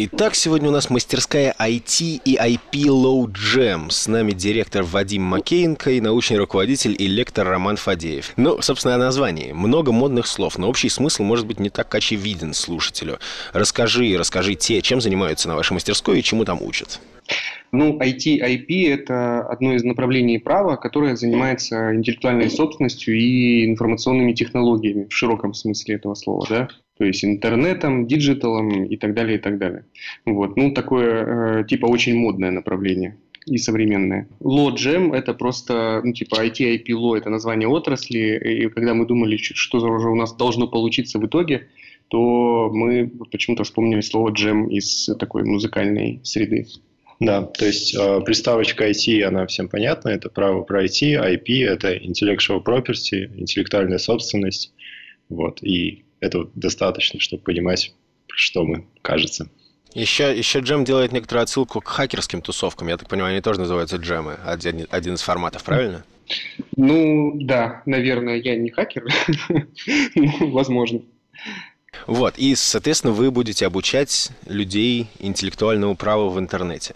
Итак, сегодня у нас мастерская IT и IP Low Jam. С нами директор Вадим Макеенко и научный руководитель и лектор Роман Фадеев. Ну, собственно, о названии. Много модных слов, но общий смысл может быть не так очевиден слушателю. Расскажи, расскажи те, чем занимаются на вашей мастерской и чему там учат. Ну, IT, IP – это одно из направлений права, которое занимается интеллектуальной собственностью и информационными технологиями в широком смысле этого слова, да? То есть интернетом, диджиталом и так далее, и так далее. Вот. Ну, такое, э, типа, очень модное направление и современное. Jam – это просто, ну, типа, IT, IP Law – это название отрасли, и когда мы думали, что уже у нас должно получиться в итоге, то мы почему-то вспомнили слово джем из такой музыкальной среды. Да, то есть э, приставочка IT, она всем понятна, это право про IT, IP – это intellectual property, интеллектуальная собственность, вот, и этого достаточно, чтобы понимать, что мы, кажется. Еще, еще джем делает некоторую отсылку к хакерским тусовкам. Я так понимаю, они тоже называются джемы. Один, один из форматов, правильно? Ну, да, наверное, я не хакер. Ну, возможно. Вот, и, соответственно, вы будете обучать людей интеллектуальному праву в интернете.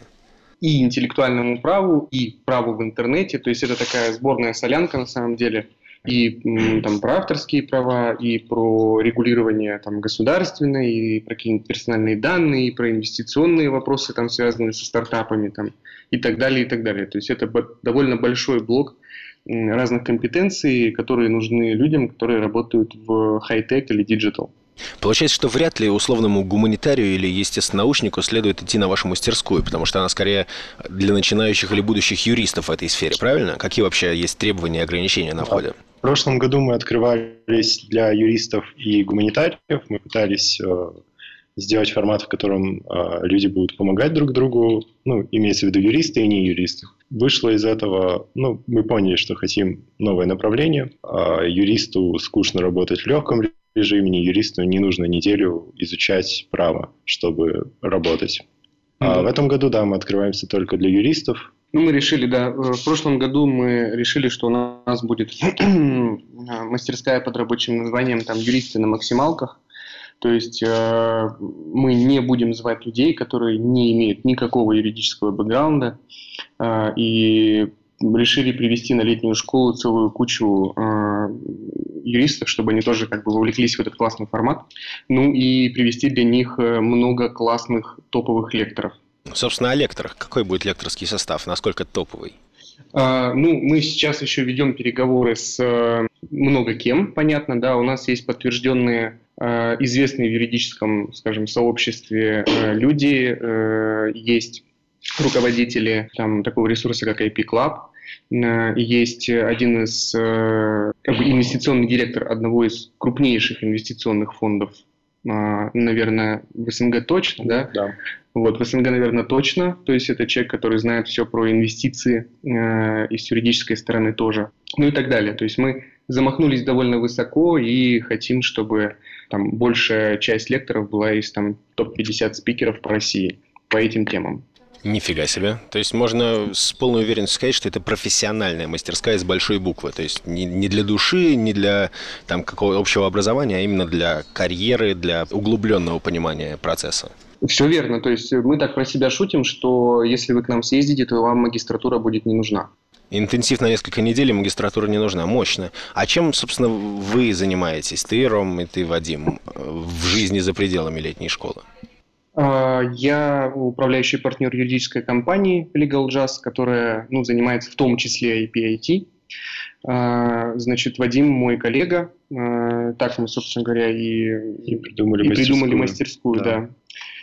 И интеллектуальному праву, и праву в интернете. То есть это такая сборная солянка на самом деле – и там про авторские права, и про регулирование там государственное, и про какие-нибудь персональные данные, и про инвестиционные вопросы, там связанные со стартапами, там, и так далее, и так далее. То есть это довольно большой блок разных компетенций, которые нужны людям, которые работают в хай-тек или digital. Получается, что вряд ли условному гуманитарию или естествонаучнику следует идти на вашу мастерскую, потому что она скорее для начинающих или будущих юристов в этой сфере, правильно? Какие вообще есть требования и ограничения на входе? В прошлом году мы открывались для юристов и гуманитариев. Мы пытались э, сделать формат, в котором э, люди будут помогать друг другу, ну, имеется в виду юристы и не юристы. Вышло из этого, ну, мы поняли, что хотим новое направление. А юристу скучно работать в легком режиме, юристу не нужно неделю изучать право, чтобы работать. А mm-hmm. в этом году, да, мы открываемся только для юристов. Ну, мы решили, да, в прошлом году мы решили, что у нас будет мастерская под рабочим названием там юристы на максималках. То есть э, мы не будем звать людей, которые не имеют никакого юридического бэкграунда, э, и решили привести на летнюю школу целую кучу э, юристов, чтобы они тоже как бы вовлеклись в этот классный формат. Ну и привести для них э, много классных топовых лекторов. Собственно, о лекторах. Какой будет лекторский состав? Насколько топовый? А, ну, мы сейчас еще ведем переговоры с э, много кем, понятно, да. У нас есть подтвержденные э, известные в юридическом, скажем, сообществе э, люди, есть руководители там, такого ресурса, как IP Club, есть один из, э, как бы инвестиционный директор одного из крупнейших инвестиционных фондов, а, наверное, в СНГ точно, да? Да. Вот, в СНГ, наверное, точно. То есть это человек, который знает все про инвестиции э, и с юридической стороны тоже. Ну и так далее. То есть мы замахнулись довольно высоко и хотим, чтобы там большая часть лекторов была из там топ-50 спикеров по России по этим темам. Нифига себе. То есть можно с полной уверенностью сказать, что это профессиональная мастерская с большой буквы. То есть не, не для души, не для там, какого общего образования, а именно для карьеры, для углубленного понимания процесса. Все верно. То есть мы так про себя шутим, что если вы к нам съездите, то вам магистратура будет не нужна. Интенсив на несколько недель, магистратура не нужна. Мощно. А чем, собственно, вы занимаетесь? Ты, Ром, и ты, Вадим, в жизни за пределами летней школы? А, я управляющий партнер юридической компании Legal Jazz, которая ну, занимается в том числе IP-IT. А, значит, Вадим мой коллега. А, так мы, собственно говоря, и, и придумали, и мастерскую. придумали мастерскую. Да. да.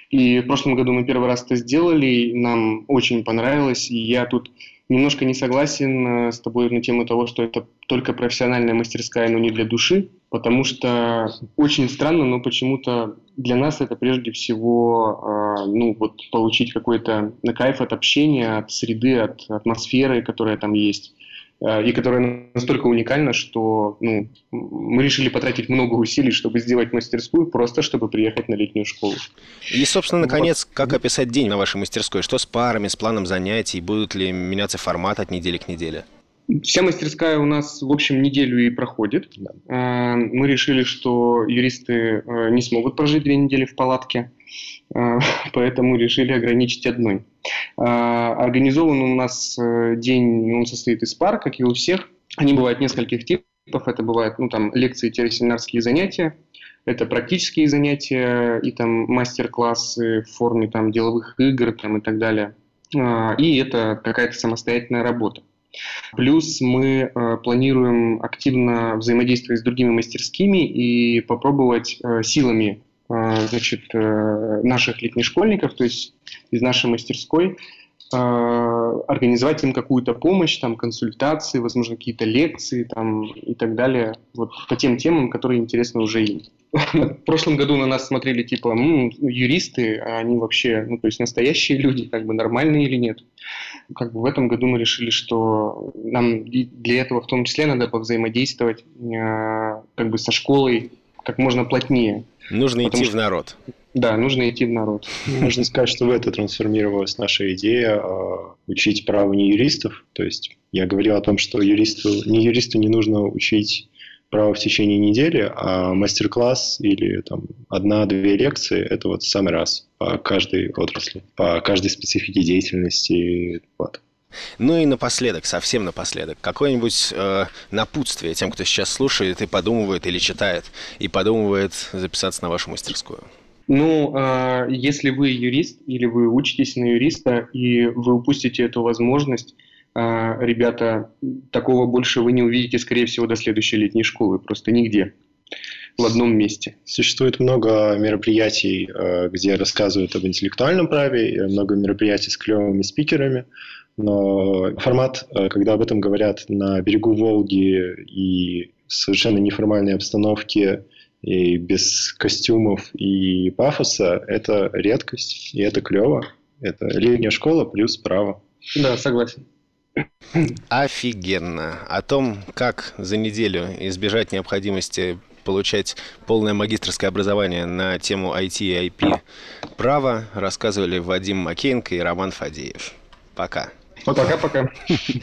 И в прошлом году мы первый раз это сделали, нам очень понравилось, и я тут немножко не согласен э, с тобой на тему того, что это только профессиональная мастерская, но не для души, потому что очень странно, но почему-то для нас это прежде всего, э, ну вот получить какой-то на кайф от общения, от среды, от атмосферы, которая там есть. Э, и которая настолько уникальна, что ну, мы решили потратить много усилий, чтобы сделать мастерскую, просто чтобы приехать на летнюю школу. И, собственно, наконец, вот. как описать день на вашей мастерской? Что с парами, с планом занятий? Будут ли меняться формат от недели к неделе? Вся мастерская у нас, в общем, неделю и проходит. Э, мы решили, что юристы э, не смогут прожить две недели в палатке. поэтому решили ограничить одной. Организован у нас день, он состоит из пар, как и у всех. Они бывают нескольких типов. Это бывают ну, там, лекции-семинарские занятия, это практические занятия и там мастер-классы в форме там, деловых игр там, и так далее. И это какая-то самостоятельная работа. Плюс мы э, планируем активно взаимодействовать с другими мастерскими и попробовать э, силами э, значит, э, наших летних школьников, то есть из нашей мастерской, организовать им какую-то помощь, там, консультации, возможно, какие-то лекции там, и так далее, вот по тем темам, которые интересны уже им. В прошлом году на нас смотрели типа, ну, юристы, а они вообще, ну, то есть настоящие люди, как бы нормальные или нет. Как бы в этом году мы решили, что нам для этого в том числе надо повзаимодействовать э, как бы со школой как можно плотнее. Нужно идти что, в народ. Да, нужно идти в народ. Можно сказать, что в это трансформировалась наша идея э, учить право не юристов. То есть я говорил о том, что юристу, не юристу не нужно учить право в течение недели, а мастер-класс или там одна-две лекции – это вот самый раз по каждой отрасли, по каждой специфике деятельности. Вот. Ну и напоследок, совсем напоследок, какое-нибудь э, напутствие тем, кто сейчас слушает и подумывает или читает, и подумывает записаться на вашу мастерскую. Ну, э, если вы юрист или вы учитесь на юриста, и вы упустите эту возможность, а, ребята, такого больше вы не увидите, скорее всего, до следующей летней школы, просто нигде в одном месте. Существует много мероприятий, э, где рассказывают об интеллектуальном праве, много мероприятий с клевыми спикерами, но формат, э, когда об этом говорят на берегу Волги и в совершенно неформальной обстановке, и без костюмов и пафоса, это редкость, и это клево. Это летняя школа плюс право. Да, согласен. Офигенно. О том, как за неделю избежать необходимости получать полное магистрское образование на тему IT и IP права, рассказывали Вадим Макеенко и Роман Фадеев. Пока. Вот пока-пока.